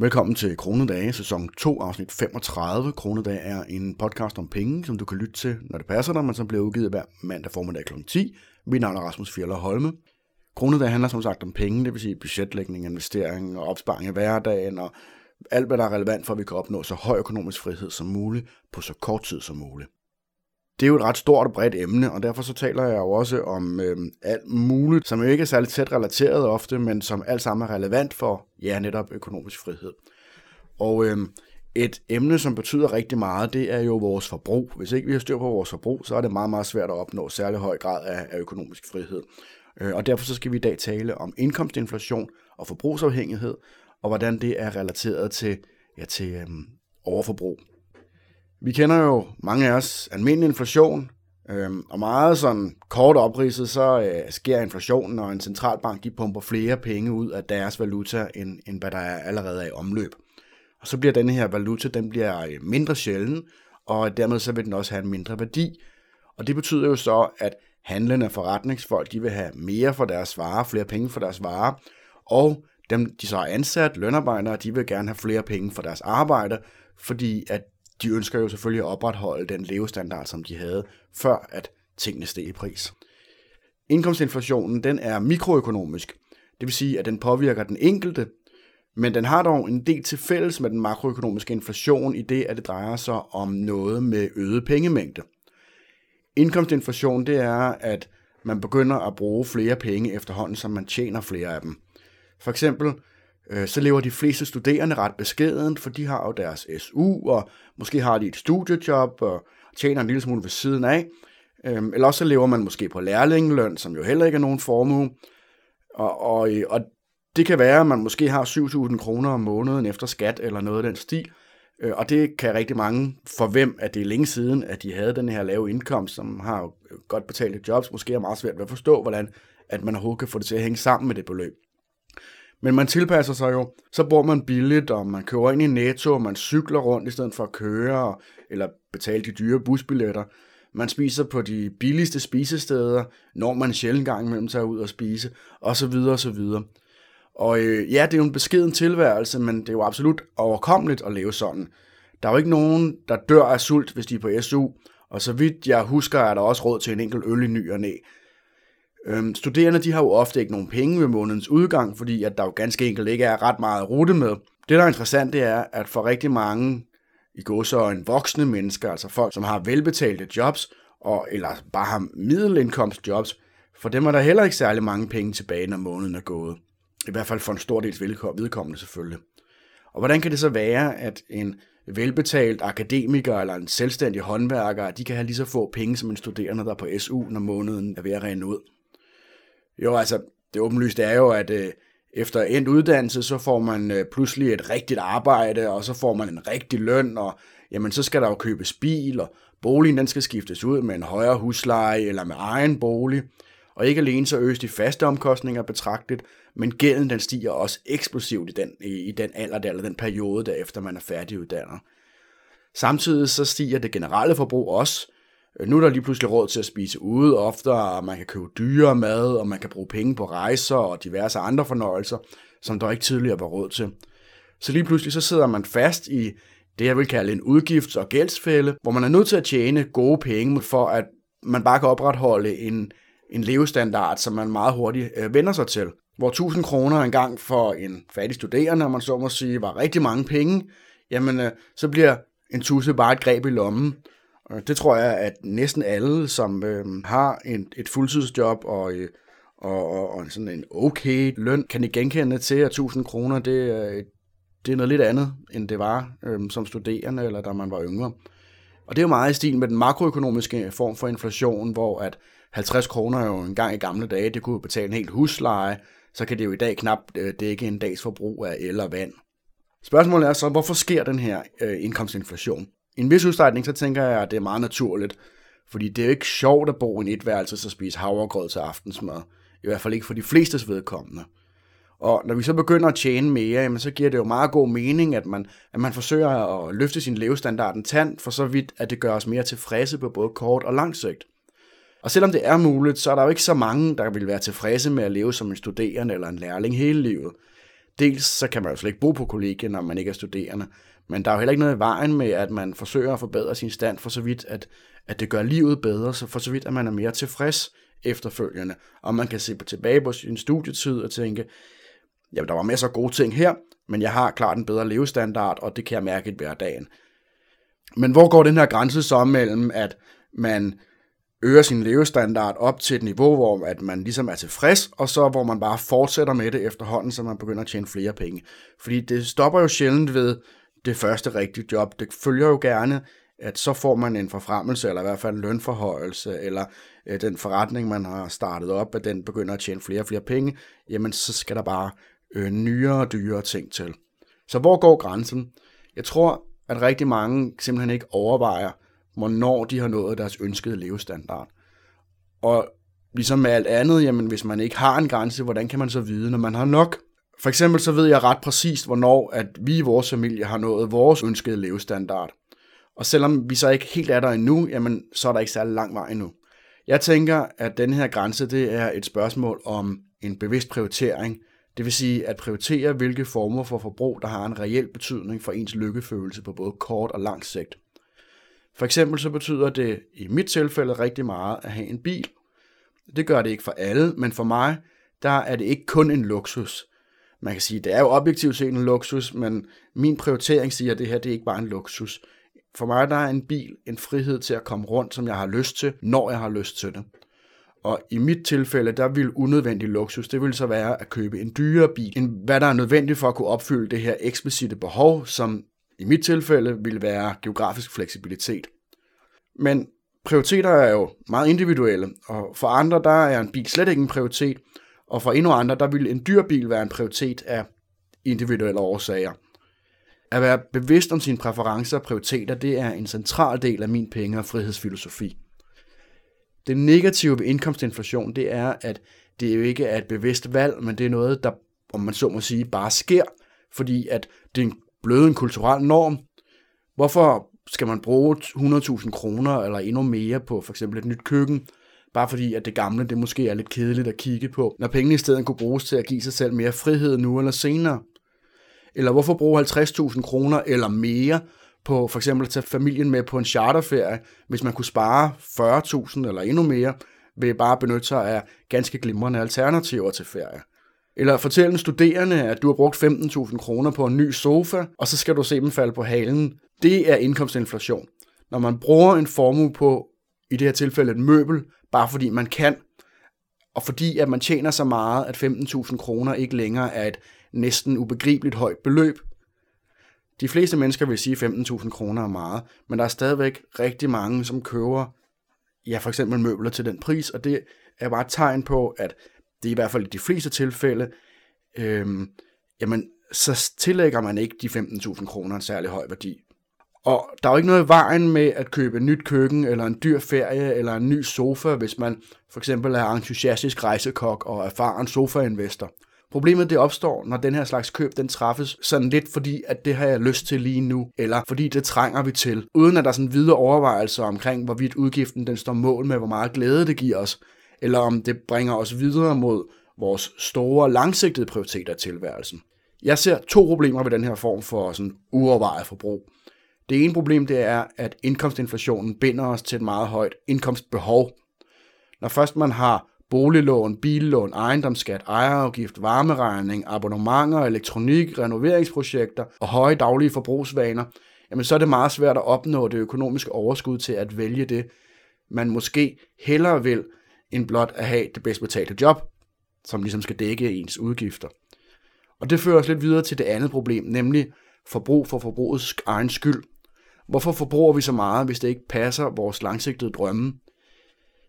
Velkommen til Kronedage, sæson 2, afsnit 35. Kronedage er en podcast om penge, som du kan lytte til, når det passer dig, men som bliver udgivet hver mandag formiddag kl. 10. Mit navn er Rasmus Fjeller Holme. Kronedage handler som sagt om penge, det vil sige budgetlægning, investering og opsparing i hverdagen, og alt hvad der er relevant for, at vi kan opnå så høj økonomisk frihed som muligt på så kort tid som muligt. Det er jo et ret stort og bredt emne, og derfor så taler jeg jo også om øh, alt muligt, som jo ikke er særligt tæt relateret ofte, men som alt sammen er relevant for, ja, netop økonomisk frihed. Og øh, et emne, som betyder rigtig meget, det er jo vores forbrug. Hvis ikke vi har styr på vores forbrug, så er det meget, meget svært at opnå særlig høj grad af, af økonomisk frihed. Øh, og derfor så skal vi i dag tale om indkomstinflation og forbrugsafhængighed, og hvordan det er relateret til, ja, til øh, overforbrug. Vi kender jo mange af os almindelig inflation, øhm, og meget sådan kort opridset, så øh, sker inflationen, når en centralbank de pumper flere penge ud af deres valuta, end, end hvad der er allerede er i omløb. Og så bliver denne her valuta, den bliver øh, mindre sjælden, og dermed så vil den også have en mindre værdi. Og det betyder jo så, at handlende forretningsfolk, de vil have mere for deres varer, flere penge for deres varer, og dem, de så er ansat, lønarbejdere, de vil gerne have flere penge for deres arbejde, fordi at de ønsker jo selvfølgelig at opretholde den levestandard, som de havde, før at tingene steg i pris. Indkomstinflationen den er mikroøkonomisk, det vil sige, at den påvirker den enkelte, men den har dog en del til fælles med den makroøkonomiske inflation i det, at det drejer sig om noget med øget pengemængde. Indkomstinflation det er, at man begynder at bruge flere penge efterhånden, som man tjener flere af dem. For eksempel øh, så lever de fleste studerende ret beskeden, for de har jo deres SU, og måske har de et studiejob og tjener en lille smule ved siden af. Øhm, eller også så lever man måske på lærlingeløn, som jo heller ikke er nogen formue. Og, og, og det kan være, at man måske har 7.000 kroner om måneden efter skat eller noget af den stil. Øh, og det kan rigtig mange, for hvem at det er længe siden, at de havde den her lave indkomst, som har godt betalte jobs, måske er meget svært ved at forstå, hvordan at man overhovedet kan få det til at hænge sammen med det beløb. Men man tilpasser sig jo. Så bor man billigt, og man kører ind i Netto, og man cykler rundt i stedet for at køre, eller betale de dyre busbilletter. Man spiser på de billigste spisesteder, når man sjældent gang imellem tager ud og spise, og så videre og så videre. Og øh, ja, det er jo en beskeden tilværelse, men det er jo absolut overkommeligt at leve sådan. Der er jo ikke nogen, der dør af sult, hvis de er på SU, og så vidt jeg husker, er der også råd til en enkelt øl i ny og næ. Øhm, studerende de har jo ofte ikke nogen penge ved månedens udgang, fordi at der jo ganske enkelt ikke er ret meget at rute med. Det, der er interessant, det er, at for rigtig mange i går så en voksne mennesker, altså folk, som har velbetalte jobs, og, eller bare har middelindkomstjobs, for dem er der heller ikke særlig mange penge tilbage, når måneden er gået. I hvert fald for en stor dels vedkommende selvfølgelig. Og hvordan kan det så være, at en velbetalt akademiker eller en selvstændig håndværker, de kan have lige så få penge som en studerende, der er på SU, når måneden er ved at rende ud? Jo, altså, det åbenlyste er jo, at øh, efter endt uddannelse, så får man øh, pludselig et rigtigt arbejde, og så får man en rigtig løn, og jamen, så skal der jo købes bil, og boligen den skal skiftes ud med en højere husleje eller med egen bolig. Og ikke alene så øges de faste omkostninger betragtet, men gælden den stiger også eksplosivt i den, i, i den alder, eller den periode, der efter man er færdiguddannet. Samtidig så stiger det generelle forbrug også, Øh, nu er der lige pludselig råd til at spise ude oftere, og man kan købe dyre mad, og man kan bruge penge på rejser og diverse andre fornøjelser, som der ikke tidligere var råd til. Så lige pludselig så sidder man fast i det, jeg vil kalde en udgifts- og gældsfælde, hvor man er nødt til at tjene gode penge for, at man bare kan opretholde en, en levestandard, som man meget hurtigt øh, vender sig til. Hvor 1000 kroner engang for en fattig studerende, om man så må sige, var rigtig mange penge, jamen øh, så bliver en tusse bare et greb i lommen, Øh, det tror jeg, at næsten alle, som øh, har en, et fuldtidsjob og, øh, og, og, og sådan en okay løn, kan I genkende til, at 1000 kroner, det, øh, det er noget lidt andet, end det var øh, som studerende, eller da man var yngre. Og det er jo meget i stil med den makroøkonomiske form for inflation, hvor at 50 kroner jo en gang i gamle dage, det kunne betale en helt husleje, så kan det jo i dag knap øh, dække en dags forbrug af el og vand. Spørgsmålet er så, hvorfor sker den her øh, indkomstinflation? I en vis udstrækning, så tænker jeg, at det er meget naturligt. Fordi det er jo ikke sjovt at bo i en etværelse og spise havregrød til aftensmad. I hvert fald ikke for de flestes vedkommende. Og når vi så begynder at tjene mere, jamen, så giver det jo meget god mening, at man, at man forsøger at løfte sin levestandard en tand, for så vidt, at det gør os mere tilfredse på både kort og lang sigt. Og selvom det er muligt, så er der jo ikke så mange, der vil være tilfredse med at leve som en studerende eller en lærling hele livet. dels så kan man jo slet ikke bo på kollegiet, når man ikke er studerende, men der er jo heller ikke noget i vejen med, at man forsøger at forbedre sin stand for så vidt, at, at det gør livet bedre, så for så vidt, at man er mere tilfreds efterfølgende, og man kan se på tilbage på sin studietid og tænke, ja, der var masser af gode ting her, men jeg har klart en bedre levestandard, og det kan jeg mærke i hverdagen. Men hvor går den her grænse så mellem, at man øger sin levestandard op til et niveau, hvor at man ligesom er tilfreds, og så hvor man bare fortsætter med det efterhånden, så man begynder at tjene flere penge. Fordi det stopper jo sjældent ved det første rigtige job. Det følger jo gerne, at så får man en forfremmelse, eller i hvert fald en lønforhøjelse, eller øh, den forretning, man har startet op, at den begynder at tjene flere og flere penge, jamen så skal der bare øh, nyere og dyrere ting til. Så hvor går grænsen? Jeg tror, at rigtig mange simpelthen ikke overvejer, hvornår de har nået deres ønskede levestandard. Og ligesom med alt andet, jamen hvis man ikke har en grænse, hvordan kan man så vide, når man har nok? For eksempel så ved jeg ret præcist, hvornår at vi i vores familie har nået vores ønskede levestandard. Og selvom vi så ikke helt er der endnu, jamen så er der ikke særlig lang vej endnu. Jeg tænker, at den her grænse, det er et spørgsmål om en bevidst prioritering. Det vil sige at prioritere, hvilke former for forbrug, der har en reel betydning for ens lykkefølelse på både kort og lang sigt. For eksempel så betyder det i mit tilfælde rigtig meget at have en bil. Det gør det ikke for alle, men for mig, der er det ikke kun en luksus. Man kan sige, det er jo objektivt set en luksus, men min prioritering siger, at det her det er ikke bare en luksus. For mig der er en bil en frihed til at komme rundt, som jeg har lyst til, når jeg har lyst til det. Og i mit tilfælde, der vil unødvendig luksus, det vil så være at købe en dyrere bil, end hvad der er nødvendigt for at kunne opfylde det her eksplicite behov, som i mit tilfælde vil være geografisk fleksibilitet. Men prioriteter er jo meget individuelle, og for andre der er en bil slet ikke en prioritet, og for endnu andre der vil en dyr bil være en prioritet af individuelle årsager. At være bevidst om sine præferencer og prioriteter, det er en central del af min penge- og frihedsfilosofi. Det negative ved indkomstinflation, det er, at det jo ikke er et bevidst valg, men det er noget, der, om man så må sige, bare sker, fordi at det er blevet en kulturel norm. Hvorfor skal man bruge 100.000 kroner eller endnu mere på for eksempel et nyt køkken, bare fordi at det gamle det måske er lidt kedeligt at kigge på, når pengene i stedet kunne bruges til at give sig selv mere frihed nu eller senere. Eller hvorfor bruge 50.000 kroner eller mere på for eksempel at tage familien med på en charterferie, hvis man kunne spare 40.000 eller endnu mere ved bare at benytte sig af ganske glimrende alternativer til ferie. Eller fortæl en studerende, at du har brugt 15.000 kroner på en ny sofa, og så skal du se dem falde på halen. Det er indkomstinflation. Når man bruger en formue på, i det her tilfælde et møbel, bare fordi man kan, og fordi at man tjener så meget, at 15.000 kroner ikke længere er et næsten ubegribeligt højt beløb. De fleste mennesker vil sige, at 15.000 kroner er meget, men der er stadigvæk rigtig mange, som køber ja, for eksempel møbler til den pris, og det er bare et tegn på, at det er i hvert fald i de fleste tilfælde, øhm, jamen, så tillægger man ikke de 15.000 kroner en særlig høj værdi. Og der er jo ikke noget i vejen med at købe et nyt køkken, eller en dyr ferie, eller en ny sofa, hvis man for eksempel er entusiastisk rejsekok og erfaren sofainvestor. Problemet det opstår, når den her slags køb den træffes sådan lidt fordi, at det har jeg lyst til lige nu, eller fordi det trænger vi til, uden at der er sådan videre overvejelser omkring, hvorvidt udgiften den står mål med, hvor meget glæde det giver os, eller om det bringer os videre mod vores store langsigtede prioriteter i tilværelsen. Jeg ser to problemer ved den her form for sådan uovervejet forbrug. Det ene problem det er, at indkomstinflationen binder os til et meget højt indkomstbehov. Når først man har boliglån, billån, ejendomsskat, ejerafgift, varmeregning, abonnementer, elektronik, renoveringsprojekter og høje daglige forbrugsvaner, jamen så er det meget svært at opnå det økonomiske overskud til at vælge det, man måske hellere vil, end blot at have det bedst betalte job, som ligesom skal dække ens udgifter. Og det fører os lidt videre til det andet problem, nemlig forbrug for forbrugets egen skyld. Hvorfor forbruger vi så meget, hvis det ikke passer vores langsigtede drømme?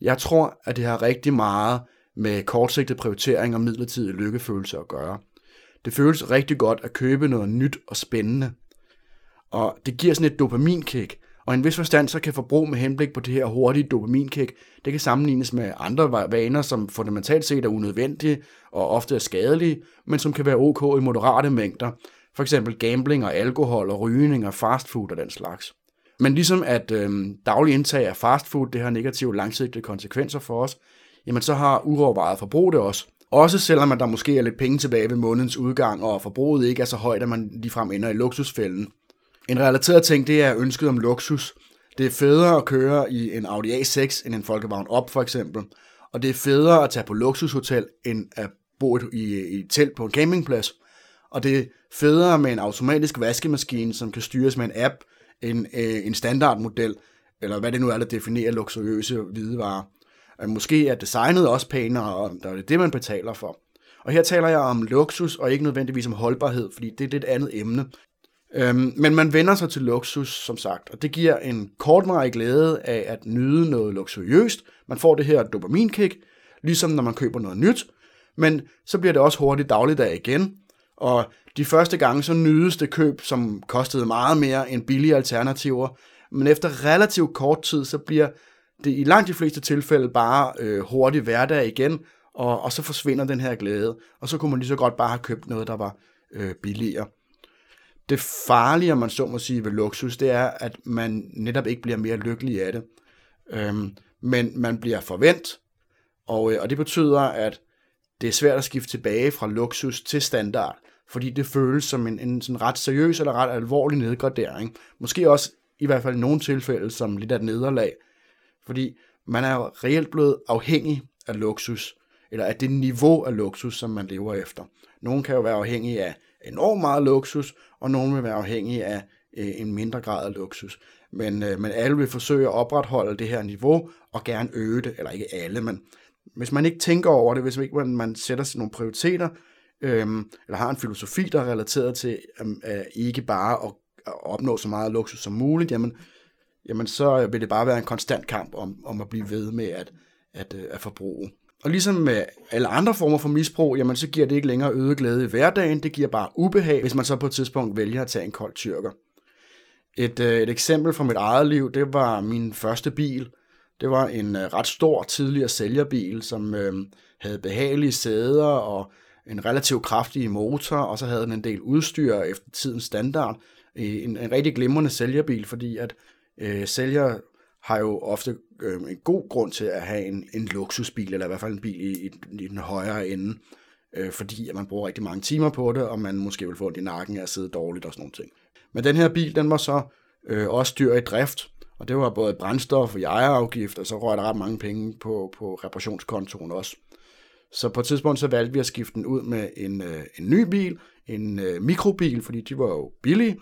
Jeg tror, at det har rigtig meget med kortsigtet prioritering og midlertidig lykkefølelse at gøre. Det føles rigtig godt at købe noget nyt og spændende. Og det giver sådan et dopaminkick, og i en vis forstand så kan forbrug med henblik på det her hurtige dopaminkick, det kan sammenlignes med andre vaner, som fundamentalt set er unødvendige og ofte er skadelige, men som kan være ok i moderate mængder. For eksempel gambling og alkohol og rygning og fastfood og den slags. Men ligesom at øh, daglig indtag af fastfood, det har negative langsigtede konsekvenser for os, jamen så har uovervejet forbrug det også. Også selvom at der måske er lidt penge tilbage ved månedens udgang, og forbruget ikke er så højt, at man ligefrem ender i luksusfælden. En relateret ting, det er ønsket om luksus. Det er federe at køre i en Audi A6 end en Folkevogn op, for eksempel. Og det er federe at tage på luksushotel, end at bo i, i et telt på en campingplads. Og det er federe med en automatisk vaskemaskine, som kan styres med en app, en, øh, en standardmodel, eller hvad det nu er, der definerer luksuriøse hvidevarer. Øh, måske er designet også pænere, og det er det, man betaler for. Og her taler jeg om luksus, og ikke nødvendigvis om holdbarhed, fordi det er et lidt andet emne. Øhm, men man vender sig til luksus, som sagt, og det giver en kortvarig glæde af at nyde noget luksuriøst. Man får det her dopaminkick, ligesom når man køber noget nyt, men så bliver det også hurtigt dagligdag igen, og de første gange så nydes det køb, som kostede meget mere end billige alternativer, men efter relativt kort tid, så bliver det i langt de fleste tilfælde bare øh, hurtig hverdag igen, og, og så forsvinder den her glæde, og så kunne man lige så godt bare have købt noget, der var øh, billigere. Det farlige, man så må sige ved luksus, det er, at man netop ikke bliver mere lykkelig af det. Øhm, men man bliver forvent, og, øh, og det betyder, at det er svært at skifte tilbage fra luksus til standard, fordi det føles som en, en sådan ret seriøs eller ret alvorlig nedgradering. Måske også i hvert fald i nogle tilfælde som lidt af et nederlag, fordi man er jo reelt blevet afhængig af luksus, eller af det niveau af luksus, som man lever efter. Nogle kan jo være afhængige af enormt meget luksus, og nogle vil være afhængige af øh, en mindre grad af luksus. Men, øh, men alle vil forsøge at opretholde det her niveau, og gerne øge det, eller ikke alle, men hvis man ikke tænker over det, hvis ikke man, man sætter sig nogle prioriteter, øhm, eller har en filosofi, der er relateret til øhm, øh, ikke bare at, at opnå så meget luksus som muligt, jamen, jamen så vil det bare være en konstant kamp om, om at blive ved med at, at, øh, at forbruge. Og ligesom med alle andre former for misbrug, jamen så giver det ikke længere øget glæde i hverdagen, det giver bare ubehag, hvis man så på et tidspunkt vælger at tage en kold tyrker. Et, øh, et eksempel fra mit eget liv, det var min første bil. Det var en øh, ret stor tidligere sælgerbil, som øh, havde behagelige sæder og en relativt kraftig motor, og så havde den en del udstyr efter tidens standard. Øh, en, en rigtig glimrende sælgerbil, fordi at øh, sælger har jo ofte øh, en god grund til at have en, en luksusbil, eller i hvert fald en bil i, i, i den højere ende, øh, fordi at man bruger rigtig mange timer på det, og man måske vil få ondt i nakken af at sidde dårligt og sådan nogle ting. Men den her bil, den var så øh, også dyr i drift, og det var både brændstof og ejerafgift, og så røg der ret mange penge på, på reparationskontoen også. Så på et tidspunkt så valgte vi at skifte den ud med en, øh, en ny bil, en øh, mikrobil, fordi de var jo billige,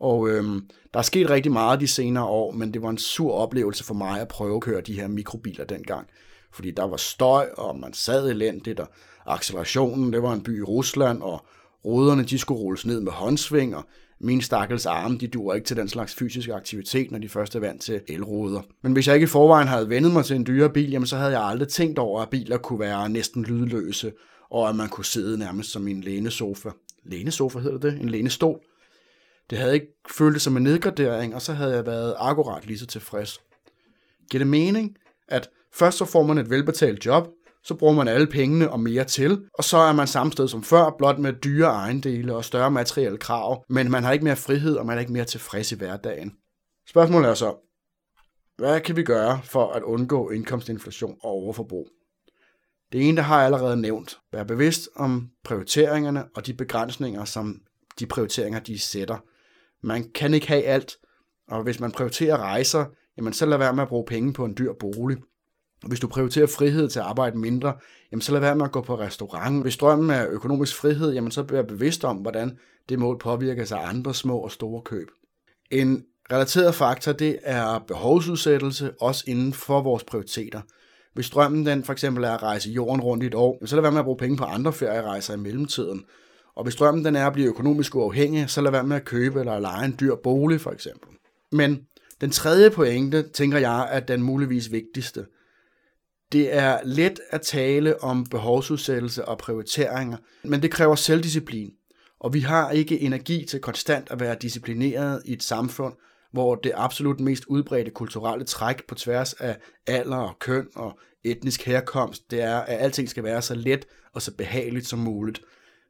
og øhm, der er sket rigtig meget de senere år, men det var en sur oplevelse for mig at prøve at køre de her mikrobiler dengang. Fordi der var støj, og man sad elendigt, og accelerationen, det var en by i Rusland, og ruderne, de skulle rulles ned med håndsvinger. Min stakkels arme, de duer ikke til den slags fysisk aktivitet, når de først er vant til elruder. Men hvis jeg ikke i forvejen havde vendet mig til en dyre bil, jamen så havde jeg aldrig tænkt over, at biler kunne være næsten lydløse, og at man kunne sidde nærmest som i en lænesofa. Lænesofa hedder det? En lænestol? Det havde ikke føltes som en nedgradering, og så havde jeg været akkurat lige så tilfreds. Giver det mening, at først så får man et velbetalt job, så bruger man alle pengene og mere til, og så er man samme sted som før, blot med dyre ejendele og større materielle krav, men man har ikke mere frihed, og man er ikke mere tilfreds i hverdagen. Spørgsmålet er så, hvad kan vi gøre for at undgå indkomstinflation og overforbrug? Det ene, der har jeg allerede nævnt. Vær bevidst om prioriteringerne og de begrænsninger, som de prioriteringer, de sætter. Man kan ikke have alt, og hvis man prioriterer rejser, jamen så lad være med at bruge penge på en dyr bolig. Hvis du prioriterer frihed til at arbejde mindre, jamen så lad være med at gå på restaurant. Hvis drømmen er økonomisk frihed, jamen så vær bevidst om, hvordan det mål påvirker sig af andre små og store køb. En relateret faktor, det er behovsudsættelse, også inden for vores prioriteter. Hvis drømmen den for eksempel er at rejse jorden rundt i et år, så lad være med at bruge penge på andre ferierejser i mellemtiden. Og hvis drømmen den er at blive økonomisk uafhængig, så lad være med at købe eller lege en dyr bolig for eksempel. Men den tredje pointe, tænker jeg, er den muligvis vigtigste. Det er let at tale om behovsudsættelse og prioriteringer, men det kræver selvdisciplin. Og vi har ikke energi til konstant at være disciplineret i et samfund, hvor det absolut mest udbredte kulturelle træk på tværs af alder og køn og etnisk herkomst, det er, at alting skal være så let og så behageligt som muligt.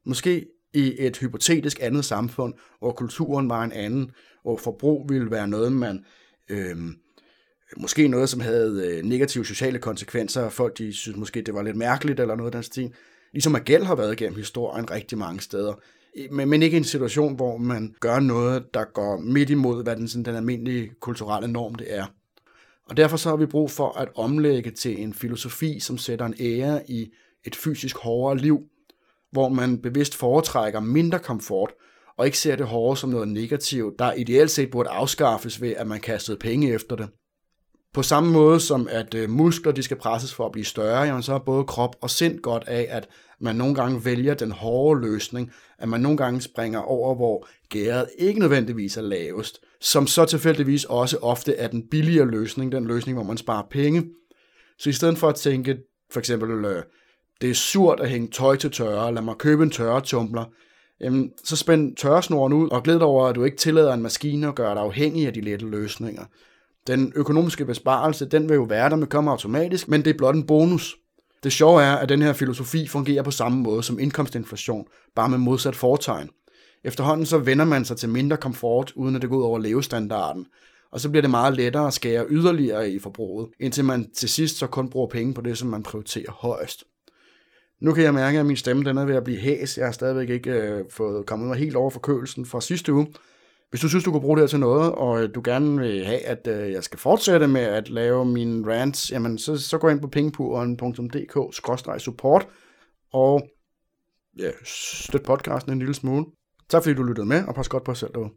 Måske i et hypotetisk andet samfund, hvor kulturen var en anden, hvor forbrug ville være noget, man øh, måske noget, som havde øh, negative sociale konsekvenser, folk de synes måske, det var lidt mærkeligt eller noget af den stil, Ligesom at gæld har været igennem historien rigtig mange steder. Men, men ikke en situation, hvor man gør noget, der går midt imod, hvad den, sådan, den almindelige kulturelle norm det er. Og derfor så har vi brug for at omlægge til en filosofi, som sætter en ære i et fysisk hårdere liv, hvor man bevidst foretrækker mindre komfort, og ikke ser det hårde som noget negativt, der ideelt set burde afskaffes ved, at man kastede penge efter det. På samme måde som at øh, muskler de skal presses for at blive større, jamen så er både krop og sind godt af, at man nogle gange vælger den hårde løsning, at man nogle gange springer over, hvor gæret ikke nødvendigvis er lavest, som så tilfældigvis også ofte er den billigere løsning, den løsning, hvor man sparer penge. Så i stedet for at tænke, for eksempel, øh, det er surt at hænge tøj til tørre, lad mig købe en tørretumbler, jamen, så spænd tørresnoren ud og glæd dig over, at du ikke tillader en maskine at gøre dig afhængig af de lette løsninger. Den økonomiske besparelse, den vil jo være der, med kommer automatisk, men det er blot en bonus. Det sjove er, at den her filosofi fungerer på samme måde som indkomstinflation, bare med modsat fortegn. Efterhånden så vender man sig til mindre komfort, uden at det går ud over levestandarden. Og så bliver det meget lettere at skære yderligere i forbruget, indtil man til sidst så kun bruger penge på det, som man prioriterer højst. Nu kan jeg mærke, at min stemme den er ved at blive hæs. Jeg har stadigvæk ikke øh, fået kommet mig helt over forkølelsen fra sidste uge. Hvis du synes, du kunne bruge det her til noget, og du gerne vil have, at øh, jeg skal fortsætte med at lave mine rants, jamen så, så gå ind på pengepuren.dk-support og ja, støt podcasten en lille smule. Tak fordi du lyttede med, og pas godt på jer selv derude.